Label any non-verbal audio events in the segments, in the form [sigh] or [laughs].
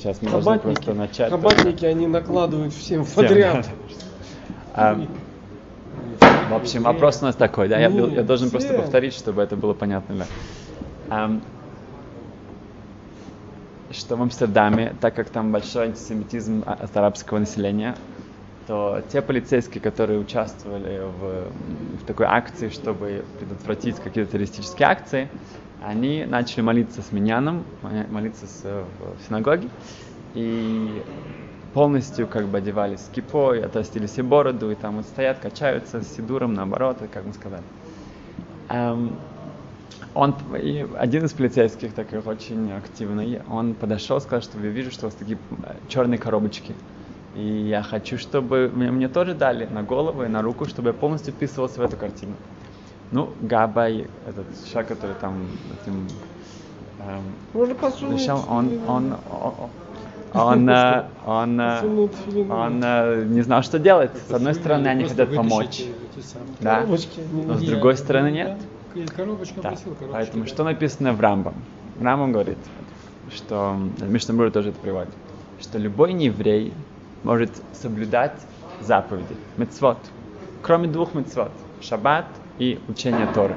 Сейчас мы должны Хабатники, просто начать. хабатники, они накладывают всем Всем. подряд. А, В общем, вопрос у нас такой, да? Я, был- я должен просто повторить, чтобы это было понятно, да. Что в Амстердаме, так как там большой антисемитизм а- от арабского населения, то те полицейские, которые участвовали в, в такой акции, чтобы предотвратить какие-то террористические акции, они начали молиться с миньяном, молиться с, в синагоге, и полностью как бы одевались с кипой, отрастили себе бороду, и там вот стоят, качаются с сидуром, наоборот, как мы сказали. Эм, он, и один из полицейских, таких очень активный, он подошел, сказал, что я вижу, что у вас такие э, черные коробочки. И я хочу, чтобы мне, мне тоже дали на голову и на руку, чтобы я полностью вписывался в эту картину. Ну, Габай, этот человек, который там этим эм. Причем он, он, он, он, э, он, э, филин. он э, не знал, что делать. С одной стороны, они хотят помочь, да, но с другой стороны нет. Да. Поэтому что написано в Рамбам? Рамбам говорит, что Мишнамур тоже это приводит, что любой нееврей может соблюдать заповеди, мецвод, кроме двух мецвод, шаббат и учение Торы.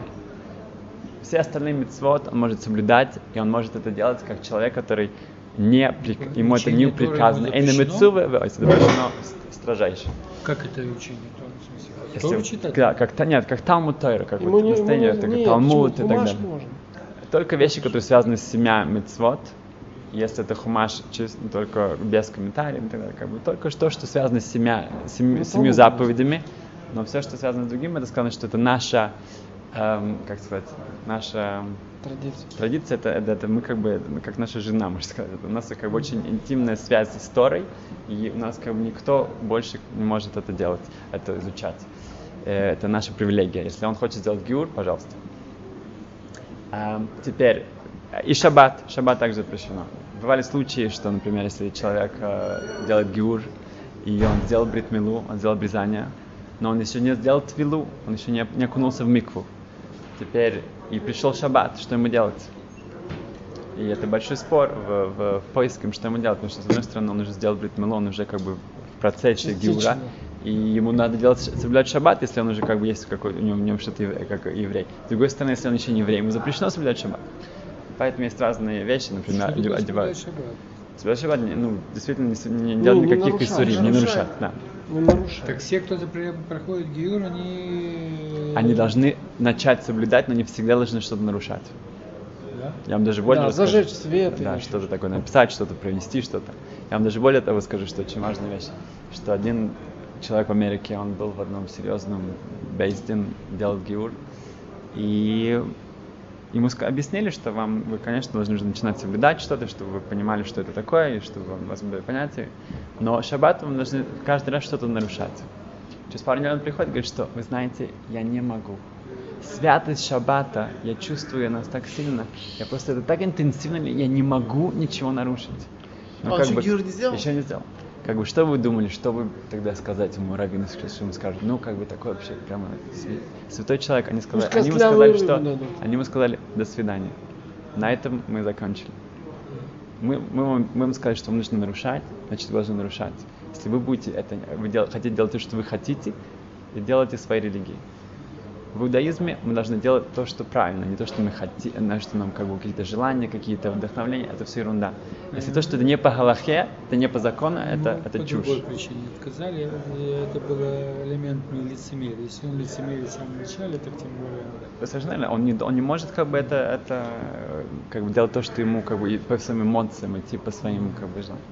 Все остальные мецвод он может соблюдать, и он может это делать как человек, который не, при- ему это не приказано. Эйна запрещено? мецуве, запрещено строжайше. Как это учение? Торы? Если- Тору читать? да, как, нет, как Талмуд Тойра, как вот не- ему настояние, не- это как Талмуд и так далее. можно. Только вещи, которые связаны с семья мецвод, если это хумаш чис- только без комментариев и так далее, как бы только что, что связано с семья, семи- Ну, семью заповедями, но все, что связано с другим, это сказано, что это наша, эм, как сказать, наша Традиция. традиция, это, это, это мы как бы, как наша жена, можно сказать, Это у нас как бы очень интимная связь с историей, и у нас как бы никто больше не может это делать, это изучать. Э, Это наша привилегия. Если он хочет сделать гиур, пожалуйста. Ам, теперь, и шаббат. Шаббат также запрещено. Бывали случаи, что, например, если человек э, делает гиур, и он сделал бритмилу, он сделал обрезание, но он еще не сделал твилу, он еще не, не окунулся в микву. Теперь, и пришел шаббат, что ему делать? И это большой спор в, в, в поиске, что ему делать, потому что, с одной стороны, он уже сделал бритмилу, он уже как бы в процессе гиура, и ему надо делать, соблюдать шаббат, если он уже как бы есть какой, у него, в нем что-то евре- как еврей. С другой стороны, если он еще не еврей, ему запрещено соблюдать шаббат. Поэтому есть разные вещи, например, Что такое одевают. соблюдать шаббат? Ну, действительно, не, не Ну, делать не никаких исурим, не да. Не нарушай. Так все, кто проходит гиюр, они... Они должны начать соблюдать, но не всегда должны что-то нарушать. Да? Я вам даже более Да, расскажу. зажечь свет Да, что-то такое написать, что-то принести, что-то. Я вам даже более того скажу, что очень важная вещь, что один человек в Америке, он был в одном серьезном бейздин, делал гиур, и ему ска- объяснили, что вам, вы, конечно, должны уже начинать соблюдать что-то, чтобы вы понимали, что это такое, и чтобы у вас были понятия, но шаббат вы должны каждый раз что-то нарушать. Через пару дней он приходит и говорит, что, вы знаете, я не могу. Святость шаббата, я чувствую нас так сильно, я просто это так интенсивно, я не могу ничего нарушить. А он еще гиур не сделал? Еще не сделал. Как бы, что вы думали, что вы тогда сказать ему раввину, что ему скажут? Ну, как бы такой вообще прямо святой человек. Они сказали, они ему сказали, что, они ему сказали, до свидания. На этом мы закончили. Мы, мы, вам, мы вам сказали, что вам нужно нарушать, значит, вы должны нарушать. Если вы будете это, вы дел- хотите делать то, что вы хотите, и делайте своей религии. В иудаизме мы должны делать то, что правильно, не то, что мы хотим, на что нам как бы какие-то желания, какие-то вдохновления, это все ерунда. Если то, что это не по галахе, это не по закону, это, Ну, это по чушь. другой причине отказали, это было элементный лицемерие. Если он лицемерит в самом начале, так тем более... Совершенно верно. Он не, он не может как бы это, это как бы делать то, что ему как бы по своим эмоциям идти по своим как бы желаниям.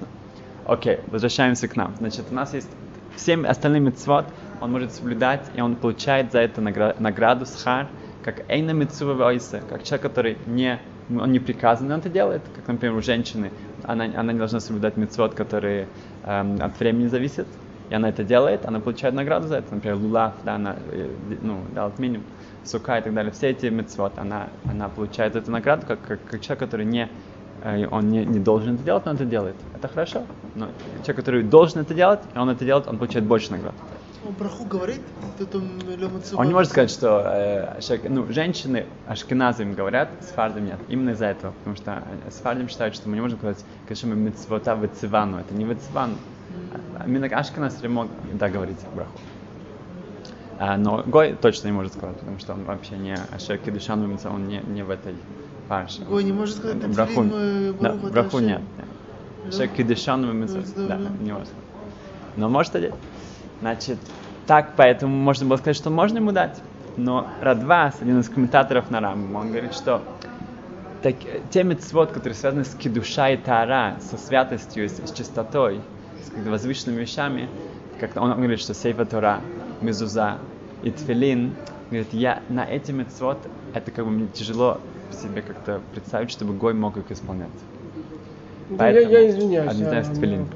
Окей, возвращаемся к нам. Значит, у нас есть семь остальных мецвод, он может соблюдать, и он получает за это награ- награду схар, как эйна мецува войса, как человек, который не, он не приказан, но он это делает, как, например, у женщины, она, она не должна соблюдать мецвод, которые эм, от времени зависят, и она это делает, она получает награду за это, например, лулав, да, она, э, ну, делает минимум, сука и так далее, все эти мецвод, она, она получает эту награду, как, как, как человек, который не, э, он не, не должен это делать, но он это делает. Это хорошо. Но человек, который должен это делать, и он это делает, он получает больше наград. Он браху говорит, Он не может сказать, что э, ну, женщины ашкеназы говорят, с фардом нет. Именно из-за этого. Потому что с фардом считают, что мы не можем сказать, кашем митцвота вецивану. Это не вециван. А именно ашкеназ мог да, говорить браху. А, но Гой точно не может сказать, потому что он вообще не Ашек Кедушан он не, не в этой парше. Гой не может сказать, браху, да, браху нет. Ашек Кедушан да, не может. Но может одеть. Значит, так, поэтому можно было сказать, что можно ему дать. Но Радвас, один из комментаторов на Рамбам, он говорит, что так, те мецвод, которые связаны с кедуша и тара, со святостью, с, с чистотой, с возвышенными вещами, как он, он говорит, что сейфа Тора, мезуза и тфилин, говорит, я на эти мецвод, это как бы мне тяжело себе как-то представить, чтобы Гой мог их исполнять. Да, Поэтому, я, я извиняюсь. Один из тфилин.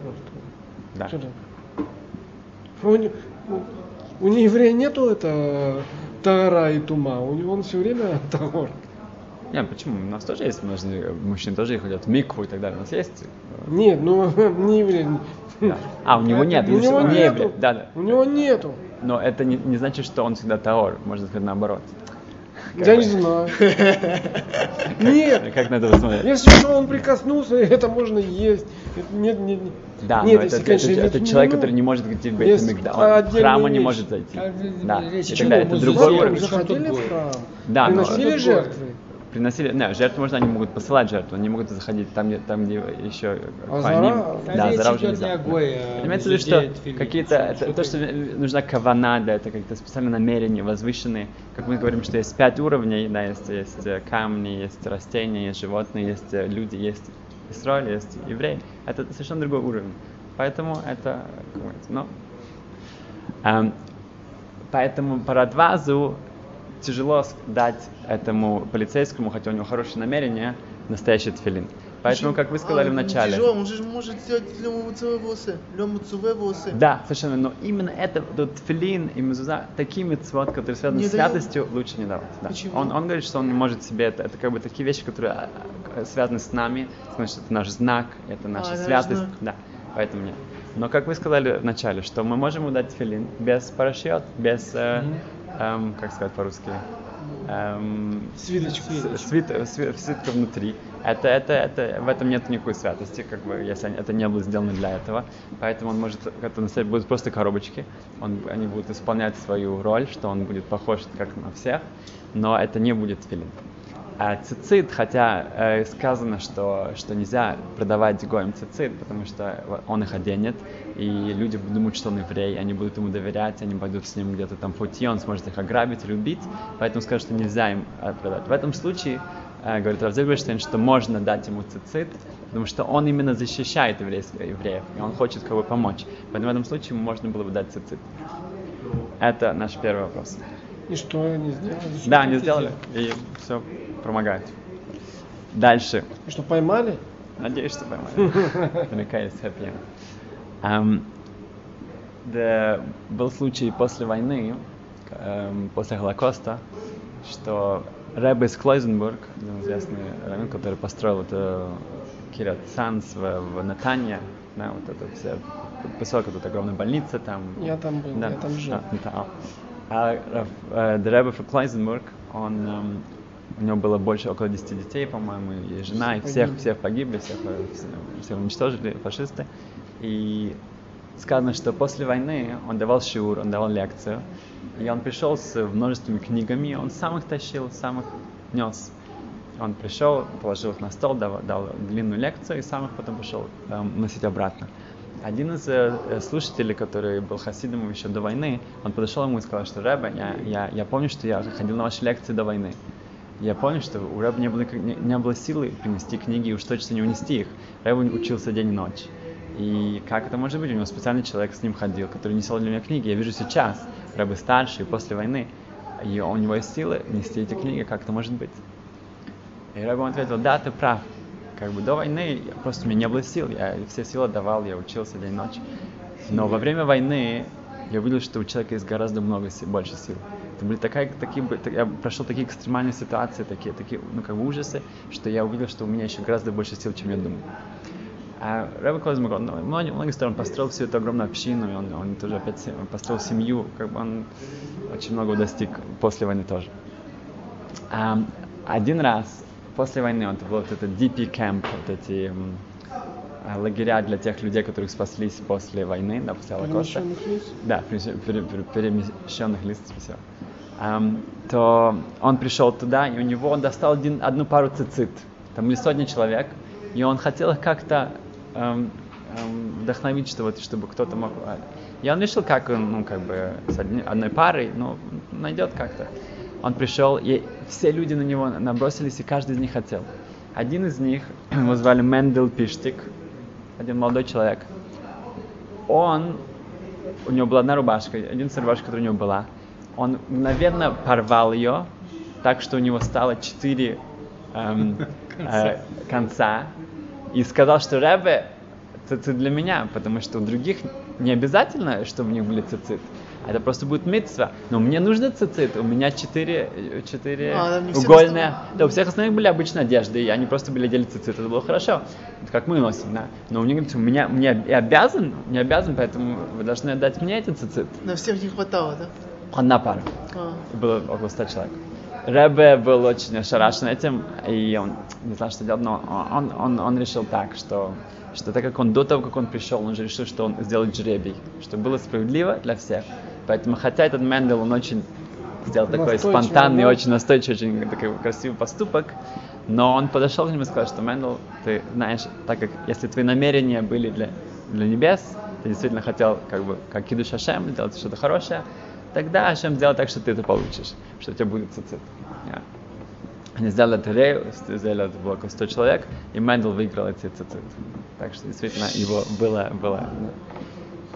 Да. У, у еврея нету это Тара и Тума, у него он все время [laughs] Тагор. Не, почему? У нас тоже есть, мужчины тоже ходят в микву и так далее. У нас есть. Э, нет, ну [laughs] не еврей. Да. А, у него нет. У него нету. Не да, да. У него нету. Но это не, не значит, что он всегда таор. Можно сказать наоборот. Я не знаю. [laughs] Нет. Как на это посмотреть? Если что, он прикоснулся, [laughs] это можно есть. Нет, нет, нет. Да, нет, но это, конечно, это, это человек, который не может идти в Бейт в храма не может зайти. Да. И тогда это другой уровень. Заходили в храм, да, приносили но... жертвы приносили, не, жертву можно, они могут посылать жертву, они могут заходить там, где, там, где еще а по ним, да, зара уже нельзя. Имеется в виду, что какие-то, это, то, что нужна кавана для этого, какие-то специальные намерения, возвышенные, как мы говорим, что есть пять уровней, да, есть, есть э, камни, есть растения, есть животные, есть э, люди, есть Израиль, есть евреи. Это совершенно другой уровень. Поэтому это, ну, эм, поэтому парадвазу тяжело дать этому полицейскому, хотя у него хорошее намерение, настоящий тфилин. Поэтому, как вы сказали а, в начале... Тяжело, он же может сделать волосы. Да, совершенно. Но именно это, вот, тфилин и мезуза, такие мецвод, которые связаны не с святостью, лучше не давать. Да. Почему? Он, он говорит, что он не может себе это. Это как бы такие вещи, которые а, а, связаны с нами. Значит, это наш знак, это наша а, святость. Знак. Да, поэтому нет. Но как вы сказали в начале, что мы можем ему дать филин без парашют, без, mm-hmm. Эм, как сказать по-русски, эм, свиточку. Свит, свит, свитка внутри. Это, это, это, в этом нет никакой святости, как бы, если это не было сделано для этого. Поэтому он может, это на самом будут просто коробочки. Он, они будут исполнять свою роль, что он будет похож как на всех, но это не будет филин. А цицит, хотя э, сказано, что, что нельзя продавать гоем цицит, потому что он их оденет, и люди думать, что он еврей, они будут ему доверять, они пойдут с ним где-то там в пути, он сможет их ограбить или убить, поэтому скажут, что нельзя им продать. В этом случае, э, говорит Равзельберштейн, что можно дать ему цицит, потому что он именно защищает еврейских, евреев, и он хочет как бы помочь. Поэтому в этом случае можно было бы дать цицит. Это наш первый вопрос. И что они сделали? Да, они сделали, и все помогает. Дальше. И что, поймали? Надеюсь, что поймали. Наверняка есть хэппи um, да, Был случай после войны, um, после Холокоста, что Рэбе из Клойзенбург, один известный раввин, который построил это Кирят Санс в, в Натанье, да, вот это все поселок, тут огромная больница там. Я там был, да. я там жил. А, а, а Рэбе из Клойзенбург, он um, у него было больше около 10 детей, по-моему, и жена, и всех, всех погибли, всех, всех уничтожили фашисты. И сказано, что после войны он давал шиур, он давал лекцию, и он пришел с множеством книгами, он сам их тащил, сам их нес. Он пришел, положил их на стол, дал, дал длинную лекцию и сам их потом пошел э, носить обратно. Один из э, слушателей, который был хасидом еще до войны, он подошел ему и сказал, что Рэбе, я, я, я помню, что я ходил на ваши лекции до войны я понял, что у Рэба не было, не, не было силы принести книги и уж точно не унести их. Рэба учился день и ночь. И как это может быть? У него специальный человек с ним ходил, который несел для меня книги. Я вижу сейчас, Рэба старший, после войны, и у него есть силы нести эти книги, как это может быть? И Рэба ответил, да, ты прав. Как бы до войны просто у меня не было сил, я все силы давал, я учился день и ночь. Но во время войны я увидел, что у человека есть гораздо много больше сил. Это были такая, такие, я прошел такие экстремальные ситуации, такие, такие, ну, как бы ужасы, что я увидел, что у меня еще гораздо больше сил, чем я думал. А Рэбе Клозмер, он ну, многие, многие стороны построил всю эту огромную общину, и он, он тоже опять се- построил семью, как бы он очень много достиг после войны тоже. А, один раз после войны, он был вот этот DP camp, вот эти а, лагеря для тех людей, которых спаслись после войны, да, после Холокоста. Да, пере- пере- пере- перемещенных лиц, все. Ам, то он пришел туда, и у него он достал один, одну пару цицит. Там были сотни человек, и он хотел их как-то ам, ам, вдохновить, что вот, чтобы кто-то мог... а, И он решил, как он, ну, как бы, с одни- одной парой, ну, найдет как-то. Он пришел, и все люди на него набросились, и каждый из них хотел. Один из них, [clears throat] его звали Мендел Пиштик, один молодой человек. Он у него была одна рубашка, единственная рубашка, которая у него была. Он мгновенно порвал ее, так что у него стало четыре эм, [laughs] э, конца, и сказал, что Ребе, цицит для меня, потому что у других не обязательно, чтобы у них были цицит. Это просто будет митцва. Но мне нужно цицит. У меня четыре, четыре А, угольные. Да, у всех остальных были обычные одежды, и они просто были одели цицит. Это было хорошо. Это как мы носим, да. Но у них у меня, мне обязан, не обязан, поэтому вы должны отдать мне эти цицит. На всех не хватало, да? Одна пара. А. И было около 100 человек. Ребе был очень ошарашен этим, и он не знал, что делать, но он, он, он решил так, что, что так как он до того, как он пришел, он же решил, что он сделает жребий, что было справедливо для всех. Поэтому, хотя этот Мендел, он очень сделал такой спонтанный, да? очень настойчивый, очень такой красивый поступок, но он подошел к нему и сказал, что Мендел, ты знаешь, так как если твои намерения были для, для небес, ты действительно хотел, как бы, как Кидуш Ашем, сделать что-то хорошее, тогда Ашем сделает так, что ты это получишь, что у тебя будет цицит. Они сделали лотерею, сделали это было около 100 человек, и Мендел выиграл эти цицит. Так что действительно его было, было.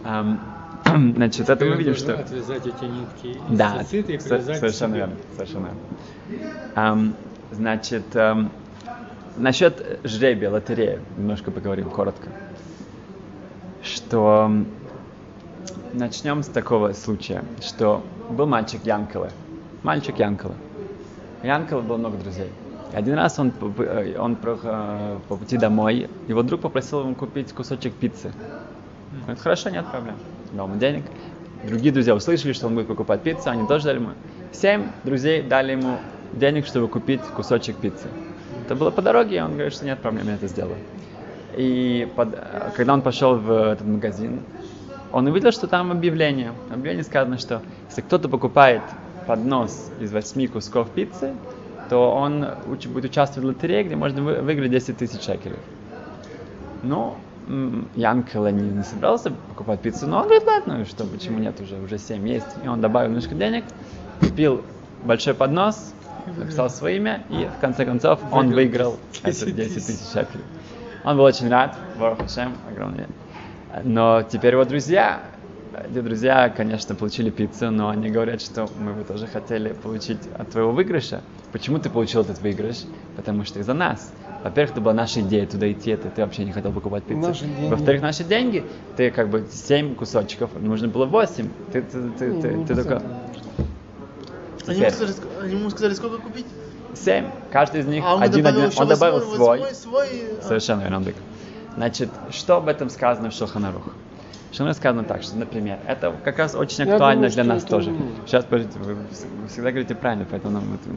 Ам, [clears throat] значит, это мы видим, что... Отвязать эти нитки Да, и привязать совершенно верно, совершенно верно. Ам, значит, ам, насчет жребия, лотереи, немножко поговорим коротко. Что начнем с такого случая, что был мальчик Янкеле, мальчик Янкеле. У Янкела было много друзей. И Один раз он, э, он э, по пути домой, его друг попросил ему купить кусочек пиццы. Он говорит, хорошо, нет проблем. Дал ему денег. Другие друзья услышали, что он будет покупать пиццу, они тоже дали ему. Семь друзей дали ему денег, чтобы купить кусочек пиццы. Это было по дороге, и он говорит, что нет проблем, я это сделаю. И под- э, когда он пошел в этот магазин, он увидел, что там объявление. В объявлении сказано, что если кто-то покупает поднос из восьми кусков пиццы, то он будет участвовать в лотерее, где можно вы- выиграть 10 тысяч шекелей. Ну, Янкела не, не собирался покупать пиццу, но он говорит, ладно, что, почему нет, уже, уже 7 есть. И он добавил немножко денег, купил большой поднос, написал свое имя, и в конце концов он выиграл это 10 10 тысяч шекелей. Он был очень рад, Барух Хашем, огромный. Но теперь его друзья, эти друзья, конечно, получили пиццу, но они говорят, что мы бы тоже хотели получить от твоего выигрыша. Почему ты получил этот выигрыш? Потому что из-за нас. Во-первых, это была наша идея туда идти, это ты вообще не хотел покупать пиццу. Наши. Во-вторых, наши деньги, ты как бы 7 кусочков, нужно было 8. Ты, ты, ты, Ну, ты, не ты только. Они ему, сказали, ск- они ему сказали, сколько купить? 7. Каждый из них А он один, добавил один. Он добавил восьмой, свой. восьмой, свой. а. Совершенно верно, Андрей. Значит, что об этом сказано в? В Шелханарух сказано так, что, например, это как раз очень Я актуально думаю, для нас тоже. Сейчас, подождите, вы, всегда говорите правильно, поэтому нам... это-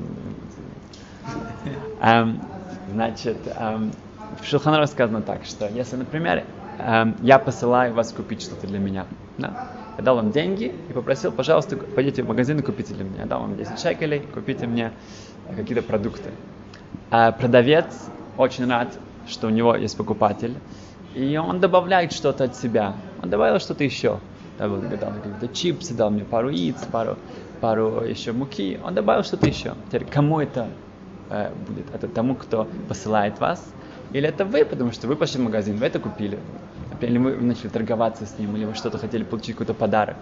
Эм, значит, эм, в Шелханарух сказано так, что если, например, эм, я посылаю вас купить что-то для меня, да? я дал вам деньги и попросил, пожалуйста, пойдите в магазин и купите для меня. Я дал вам 10 шекелей, купите мне э, какие-то продукты. А продавец очень рад, что у него есть покупатель, и он добавляет что-то от себя. Он добавил что-то еще. Дал, дал какие-то чипсы, дал мне пару яиц, пару, пару еще муки. Он добавил что-то еще. Теперь кому это э, будет? Это тому, кто посылает вас? Или это вы, потому что вы пошли в магазин, вы это купили? Или вы начали торговаться с ним, или вы что-то хотели получить, какой-то подарок?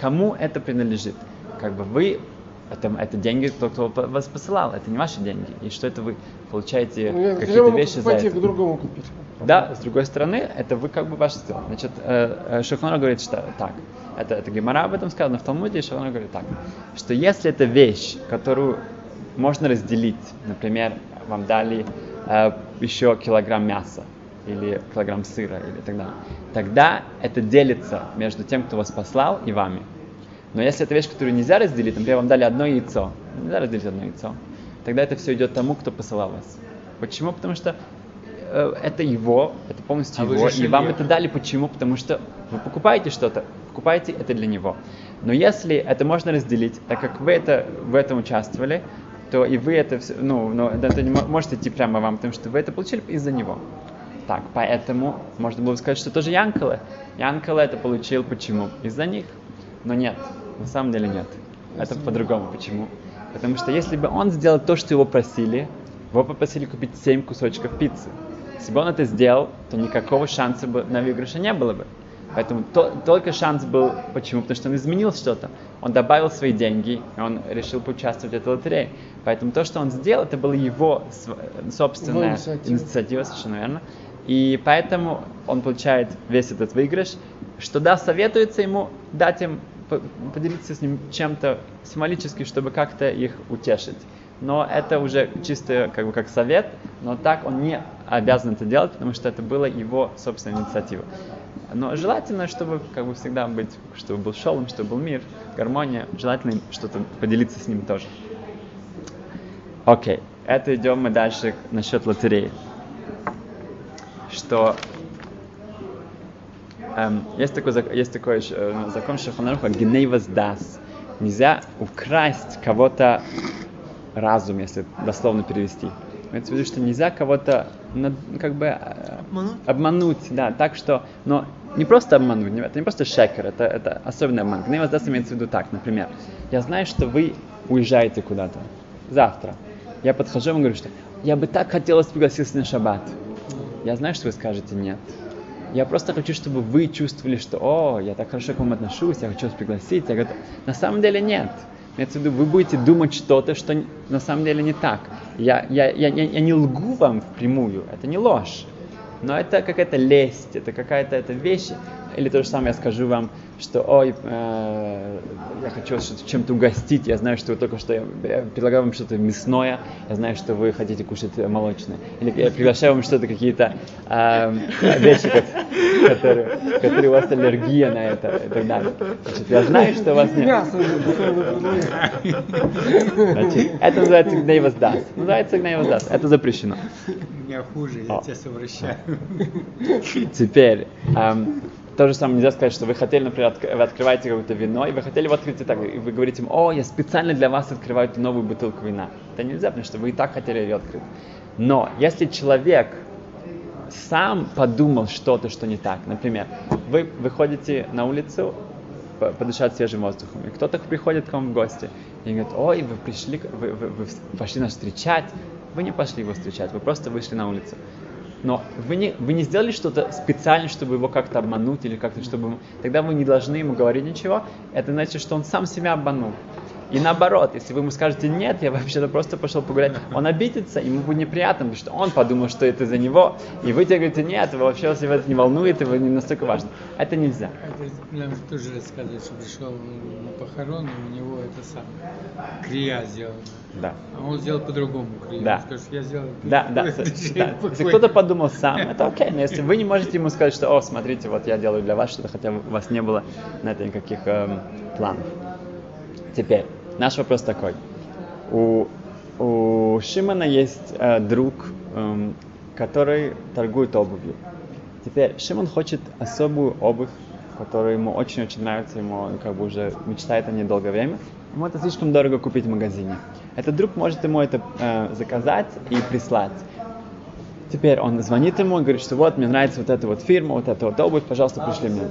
Кому это принадлежит? Как бы вы это, это деньги, кто, кто вас посылал, это не ваши деньги. И что это вы получаете Ну, какие-то вещи за это. к другому купить. Да, с другой стороны, это вы как бы ваше сделали. Значит, э, э, говорит, что так. Это, это Гемора об этом сказано в Талмуде, и Шухнор говорит так. Что если это вещь, которую можно разделить, например, вам дали э, еще килограмм мяса, или килограмм сыра или так далее, тогда это делится между тем, кто вас послал, и вами. Но если это вещь, которую нельзя разделить, например, вам дали одно яйцо, нельзя разделить одно яйцо, тогда это все идет тому, кто посылал вас. Почему? Потому что э, это его, это полностью А его, и вам это дали. Почему? Потому что вы покупаете что-то, покупаете это для него. Но если это можно разделить, так как вы это, в этом участвовали, то и вы это, всё- ну, но это не мо- может идти прямо вам, потому что вы это получили из-за него. Так, поэтому можно было бы сказать, что тоже Янкеле. Янкеле это получил почему? Из-за них. Но нет, на самом деле нет. Это по-другому. Почему? Потому что если бы он сделал то, что его просили, его попросили купить 7 кусочков пиццы. Если бы он это сделал, то никакого шанса бы на выигрыша не было бы. Поэтому то- только шанс был, почему? Потому что он изменил что-то. Он добавил свои деньги, и он решил поучаствовать в этой лотерее. Поэтому то, что он сделал, это была его собственная Его инициатива. инициатива, совершенно верно. И поэтому он получает весь этот выигрыш, что да, советуется ему дать им, поделиться с ним чем-то символически, чтобы как-то их утешить. Но это уже чисто как бы как совет, но так он не обязан это делать, потому что это была его собственная инициатива. Но желательно, чтобы как бы всегда быть, чтобы был шолом, чтобы был мир, гармония, желательно что-то поделиться с ним тоже. Окей, это идем мы дальше насчет лотереи. Что есть такой, есть такой э, закон Шаханаруха, гнейвас дас. Нельзя украсть кого-то разум, если дословно перевести. Имеется в виду, что нельзя кого-то как бы э, Обмануть? обмануть, да, так что, но не просто обмануть, это не просто шекер, это, это особенный обман. Гневас дас имеется в виду так, например, я знаю, что вы уезжаете куда-то завтра. Я подхожу и говорю, что я бы так хотел вас пригласить на шаббат. Я знаю, что вы скажете нет. Я просто хочу, чтобы вы чувствовали, что, о, я так хорошо к вам отношусь, я хочу вас пригласить. Я говорю, на самом деле нет. Имеется в виду, вы будете думать что-то, что на самом деле не так. Я, я, я, я, я не лгу вам впрямую, это не ложь. Но это какая-то лесть, это какая-то эта вещь. Или то же самое я скажу вам, что ой, э, я хочу вас чем-то угостить, я знаю, что вы только что, я, я предлагаю вам что-то мясное, я знаю, что вы хотите кушать молочное. Или я приглашаю вам что-то, какие-то э, вещи, ко- которые, которые у вас аллергия на это и так далее. Значит, я знаю, что у вас нет. Мясо. Значит, это называется гней воздаст. Называется гней воздаст. Это запрещено. У меня хуже, я О. тебя совращаю. Теперь, эм, то же самое нельзя сказать, что вы хотели, например, отк- вы открываете какое-то вино, и вы хотели его открыть и так, и вы говорите им, о, я специально для вас открываю эту новую бутылку вина. Это нельзя, потому что вы и так хотели ее открыть. Но если человек сам подумал что-то, что не так, например, вы выходите на улицу по- подышать свежим воздухом, и кто-то приходит к вам в гости и говорит, ой, вы пришли, вы, вы- вы пошли нас встречать, вы не пошли его встречать, вы просто вышли на улицу. Но вы не, вы не сделали что-то специально, чтобы его как-то обмануть или как-то, чтобы... Тогда вы не должны ему говорить ничего. Это значит, что он сам себя обманул. И наоборот, если вы ему скажете нет, я вообще-то просто пошел погулять, он обидится, ему будет неприятно, потому что он подумал, что это за него, и вы тебе говорите нет, вы вообще вас это не волнует, вы не настолько важно. Это нельзя. Это нам тоже рассказывают, что пришел на похороны, у него это самое, крия сделана. Да. А он сделал по-другому крию. Да. Он скажет, я сделал Да, да. [laughs] Если кто-то подумал сам, это окей, но если вы не можете ему сказать, что, о, смотрите, вот я делаю для вас что-то, хотя у вас не было на это никаких эм, планов. Теперь, наш вопрос такой. У, у Шимона есть э, друг, эм, который торгует обувью. Теперь Шимон хочет особую обувь, которая ему очень-очень нравится, ему он как бы уже мечтает о ней долгое время. Ему это слишком дорого купить в магазине. Этот друг может ему это э, заказать и прислать. Теперь он звонит ему и говорит, что вот, мне нравится вот эта вот фирма, вот эта вот обувь, пожалуйста, пришли мне.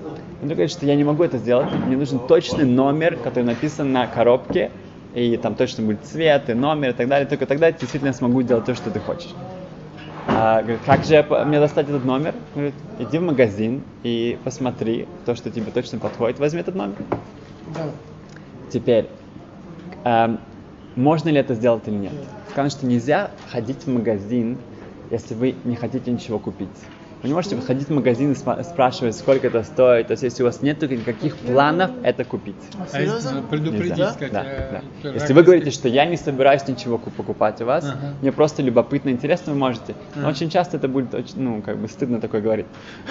Он говорит, что я не могу это сделать, мне нужен точный номер, который написан на коробке, и там точно будет цвет, и номер, и так далее, только тогда я действительно смогу делать то, что ты хочешь. А, говорит, как же мне достать этот номер? Говорит, иди в магазин и посмотри то, что тебе точно подходит, возьми этот номер. Да. Теперь, эм, можно ли это сделать или нет? Сказано, что нельзя ходить в магазин, если вы не хотите ничего купить. Вы не можете выходить в магазин и спрашивать, сколько это стоит. То есть, если у вас нет никаких планов это купить. А если Серьезно? предупредить, Нельзя. Да, э, да. Если вы говорите, что я не собираюсь ничего ку- покупать у вас, Ага. мне просто любопытно, интересно, вы можете. Но Ага. очень часто это будет, очень, ну, как бы стыдно такое говорить.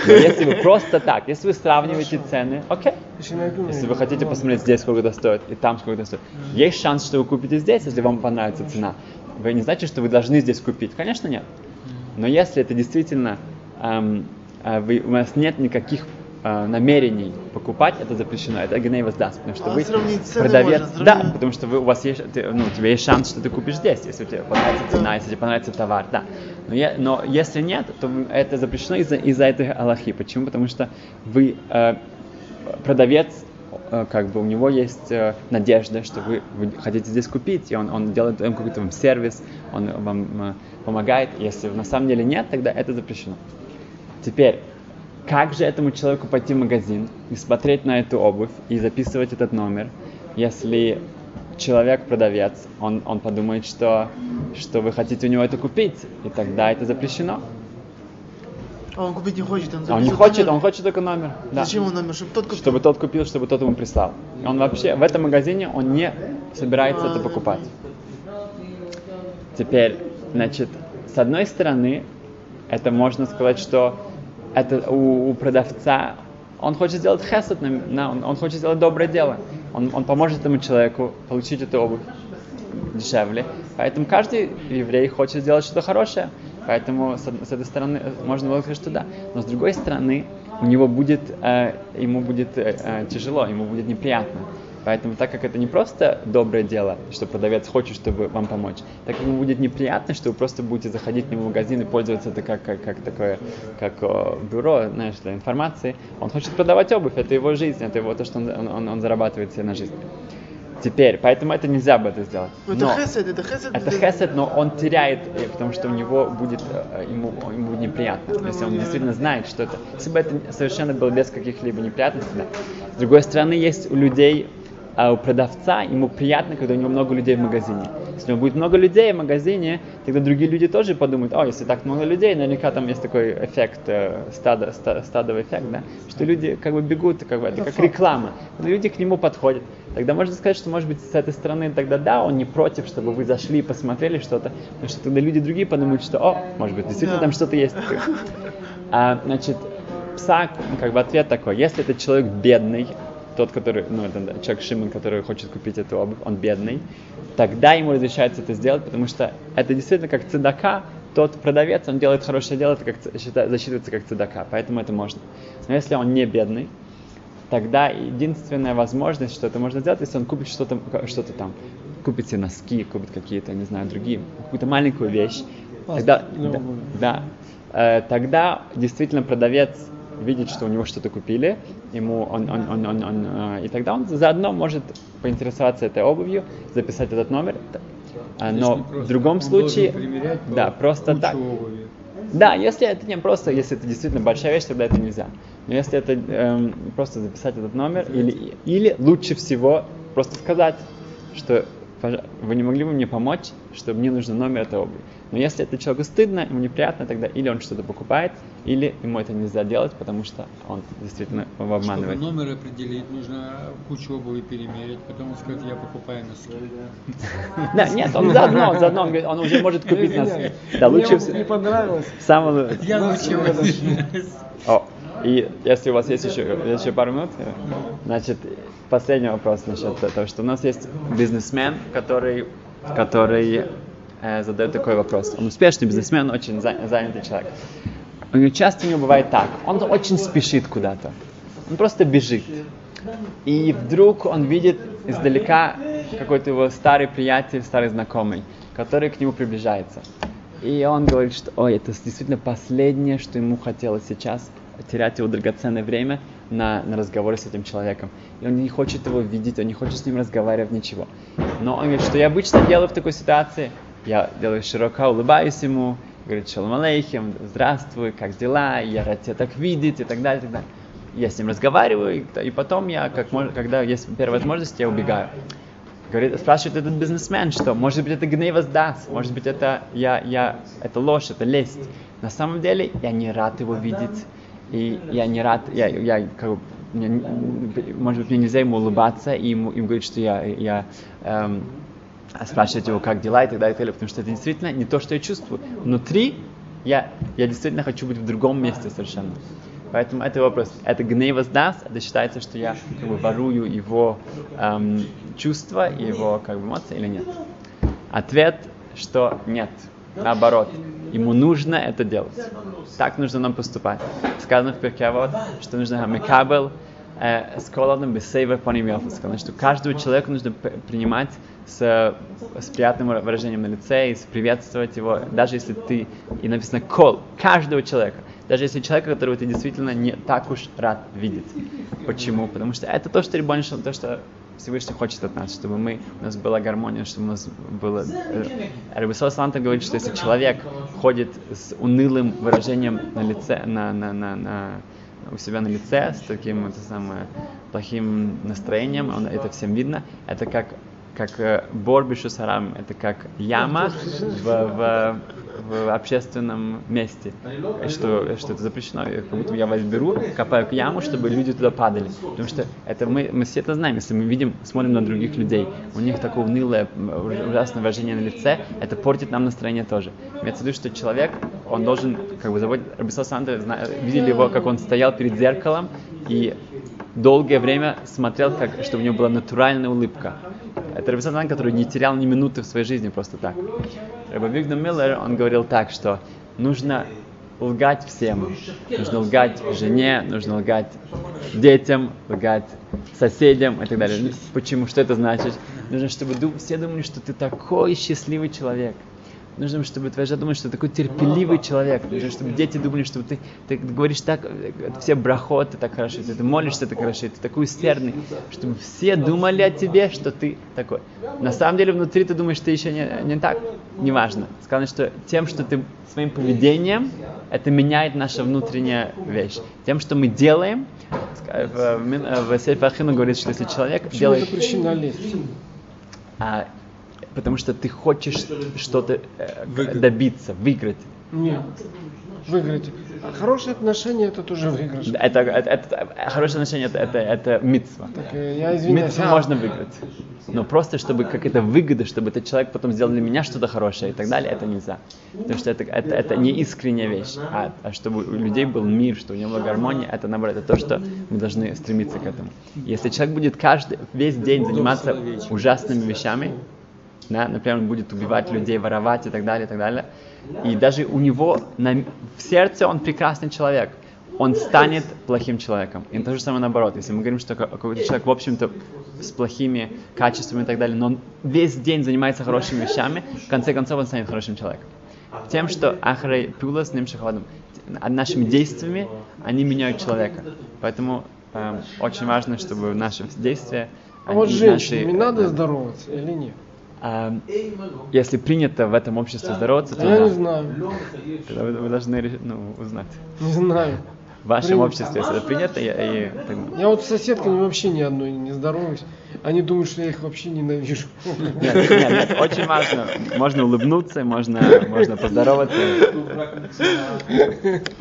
Но если вы просто так, если вы сравниваете цены, окей. Если Если вы хотите Ладно. посмотреть здесь, сколько это стоит, и там сколько это стоит, есть шанс, что вы купите здесь, если вам понравится цена. Вы не значит, что вы должны здесь купить. Конечно, нет. Но если это действительно эм, э, вы, у вас нет никаких э, намерений покупать, это запрещено. Это гней воздаст, потому что А вы продавец. можно, да, потому что вы, у вас есть, ты- ну, у тебя есть шанс, что ты купишь здесь, если тебе понравится цена, если тебе понравится товар, да. Но, я- но если нет, то это запрещено из-за из-за этой аллахи. Почему? Потому что вы э, продавец, как бы у него есть э, надежда, что вы, вы хотите здесь купить, и он, он делает вам какой-то вам сервис, он вам э, помогает. Если на самом деле нет, тогда это запрещено. Теперь, как же этому человеку пойти в магазин и смотреть на эту обувь и записывать этот номер, если человек продавец, он, он подумает, что, что вы хотите у него это купить, и тогда это запрещено. А он купить не хочет, он А он не хочет, номер. он хочет только номер. Да. Зачем он номер? Чтобы тот купил. Чтобы тот купил, чтобы тот ему прислал. Он вообще в этом магазине он не собирается А, это покупать. Теперь, значит, с одной стороны, это можно сказать, что это у, у продавца он хочет сделать хесед, на- на- он, он хочет сделать доброе дело. Он, он поможет этому человеку получить эту обувь дешевле. Поэтому каждый еврей хочет сделать что-то хорошее. Поэтому с, с этой стороны э, можно было сказать, что да. Но с другой стороны, у него будет, э, ему будет э, э, тяжело, ему будет неприятно. Поэтому, так как это не просто доброе дело, что продавец хочет, чтобы вам помочь, так ему будет неприятно, что вы просто будете заходить к нему в магазин и пользоваться это как, как, как такое, как о, бюро, знаешь, для информации. Он хочет продавать обувь, это его жизнь, это его то, что он, он- он зарабатывает себе на жизнь. Теперь, поэтому это нельзя бы это сделать. Ну, Это Но- хесед, это хесед. это хесед, но он теряет, э, потому что у него будет, э, ему, ему будет неприятно. Если он действительно знает, что это... Если бы это совершенно было без каких-либо неприятностей, да. С другой стороны, есть у людей, а у продавца, ему приятно, когда у него много людей в магазине. Если у него будет много людей в магазине, тогда другие люди тоже подумают, о, если так много людей, наверняка там есть такой эффект, э, стадо, ста- стадовый эффект, да, что люди как бы бегут, как бы, это как реклама. Люди к нему подходят. Тогда можно сказать, что может быть с этой стороны тогда да, он не против, чтобы вы зашли и посмотрели что-то, потому что тогда люди другие подумают, что, о, может быть, действительно там что-то есть. такое». [laughs] А, значит, псак, ну, как бы ответ такой, если это человек бедный, тот, который, ну, это человек Шимон, который хочет купить эту обувь, он бедный, тогда ему разрешается это сделать, потому что это действительно как цедака, тот продавец, он делает хорошее дело, это как ц- счита- засчитывается как цедака, поэтому это можно. Но если он не бедный, тогда единственная возможность, что это можно сделать, если он купит что-то, что-то там, купит себе носки, купит какие-то, не знаю, другие, какую-то маленькую вещь, тогда, да, да, Э, тогда действительно продавец видит, что у него что-то купили, ему он, он, он, он, он, э, и тогда он заодно может поинтересоваться этой обувью, записать этот номер. Есть Но в другом случае, да, просто так. обуви. Да, если это не просто, если это действительно большая вещь, тогда это нельзя. Но если это эм, просто записать этот номер, или, или лучше всего просто сказать, что «Пожа- вы не могли бы мне помочь, что мне нужен номер этой обуви. Но если это человеку стыдно, ему неприятно, тогда или он что-то покупает, или ему это нельзя делать, потому что он действительно его Чтобы обманывает. номер определить, нужно кучу обуви перемерить, потом сказать, я покупаю носки. Да, нет, он заодно, заодно, он, говорит, он уже может купить нас. Да, Мне лучше вот не всего. понравилось. Самого, Я Носки научилась. О, и если у вас есть еще, пару минут, значит, последний вопрос насчет того, что у нас есть бизнесмен, который, который э, задает такой вопрос. Он успешный бизнесмен, очень за- занятый человек. У него часто у него бывает так, он очень спешит куда-то, он просто бежит. И вдруг он видит издалека какой-то его старый приятель, старый знакомый, который к нему приближается. И он говорит, что ой, это действительно последнее, что ему хотелось сейчас, терять его драгоценное время на, на разговоры с этим человеком. И он не хочет его видеть, он не хочет с ним разговаривать, ничего. Но он говорит, что я обычно делаю в такой ситуации. Я делаю широко, улыбаюсь ему, говорит, шалом алейхим, здравствуй, как дела, я рад тебя так видеть и так далее, и так далее. Я с ним разговариваю, и, потом я, как когда есть первая возможность, я убегаю. Говорит, спрашивает этот бизнесмен, что может быть это гнев даст, может быть это я, я, это ложь, это лесть. На самом деле я не рад его видеть, и я не рад, я, я как бы, мне, может быть, мне нельзя ему улыбаться и ему, им говорить, что я, я эм, спрашивать его, как дела и так далее, и так далее, потому что это действительно не то, что я чувствую. Внутри я, я действительно хочу быть в другом месте совершенно. Поэтому это вопрос. Это гнев даст, это считается, что я как бы ворую его эм, чувства его как бы эмоции или нет. Ответ, что нет. Наоборот, ему нужно это делать. Так нужно нам поступать. Сказано в Перкевод, что нужно мекабел э, с колодом без сейва по ним Сказано, что каждого человека нужно принимать с, с приятным выражением на лице и приветствовать его, даже если ты, и написано кол, каждого человека, даже если человека, которого ты действительно не так уж рад видеть. Почему? Потому что это то, что Рибон, то, что Всевышний хочет от нас, чтобы мы, у нас была гармония, чтобы у нас было... Э, Рабисол Саланта говорит, что если человек ходит с унылым выражением на лице, на, на, на, на, у себя на лице, с таким это самое, плохим настроением, он, это всем видно, это как как э, борбишу сарам, это как яма в, в, в общественном месте, что, что это запрещено. Как будто я вас беру, копаю яму, чтобы люди туда падали. Потому что это мы, мы все это знаем, если мы видим, смотрим на других людей, у них такое унылое, ужасное выражение на лице, это портит нам настроение тоже. Имеется в виду, что человек, он должен как бы заботиться. Рабисал Сандер, видели его, как он стоял перед зеркалом и долгое время смотрел, как, чтобы у него была натуральная улыбка. Это Рабисатан, который не терял ни минуты в своей жизни просто так. Раба Вигдам Миллер, он говорил так, что нужно лгать всем. Нужно лгать жене, нужно лгать детям, лгать соседям и так далее. Почему? Что это значит? Нужно, чтобы все думали, что ты такой счастливый человек. Нужно, чтобы твоя жена думала, что ты такой терпеливый человек. Нужно, чтобы дети думали, что ты, ты говоришь так, все брахоты так хорошо, ты, ты молишься так хорошо, ты такой усердный. Чтобы все думали о тебе, что ты такой. На самом деле внутри ты думаешь, что ты еще не, не так. Неважно. Сказано, что тем, что ты своим поведением, это меняет наша внутренняя вещь. Тем, что мы делаем, в, в Ахину говорится, что если человек Почему делает... запрещена лесть? А, потому что ты хочешь что-то э, добиться, выиграть. Нет. Выиграть. А хорошие отношения это тоже выигрыш. Это, это, это, хорошие отношения это, это, это митцва. Так, э, я извиняюсь. Митцву а, можно выиграть. Но просто чтобы как это выгода, чтобы этот человек потом сделал для меня что-то хорошее и так далее, это нельзя. Потому что это, это, это не искренняя вещь. А, а чтобы у людей был мир, что у него была гармония, это наоборот, это то, что мы должны стремиться к этому. Если человек будет каждый, весь день заниматься ужасными вещами, да, например, он будет убивать людей, воровать и так далее, и так далее. И даже у него на, в сердце он прекрасный человек, он станет плохим человеком. И то же самое наоборот. Если мы говорим, что какой-то человек, в общем-то, с плохими качествами и так далее, но он весь день занимается хорошими вещами, в конце концов он станет хорошим человеком. Тем, что ахрей пюла с ним шахвадом, нашими действиями они меняют человека. Поэтому э, очень важно, чтобы наши действия... А вот женщинами наши, надо да, здороваться или нет? А, если принято в этом обществе здороваться, то Я да. не знаю. Тогда вы, вы должны ну, узнать. Не знаю. В вашем Принято. обществе, если это принято, и, так, Я вот с соседками вообще ни одной не здороваюсь. Они думают, что я их вообще ненавижу. нет, нет, нет, очень важно. Можно улыбнуться, можно, можно поздороваться.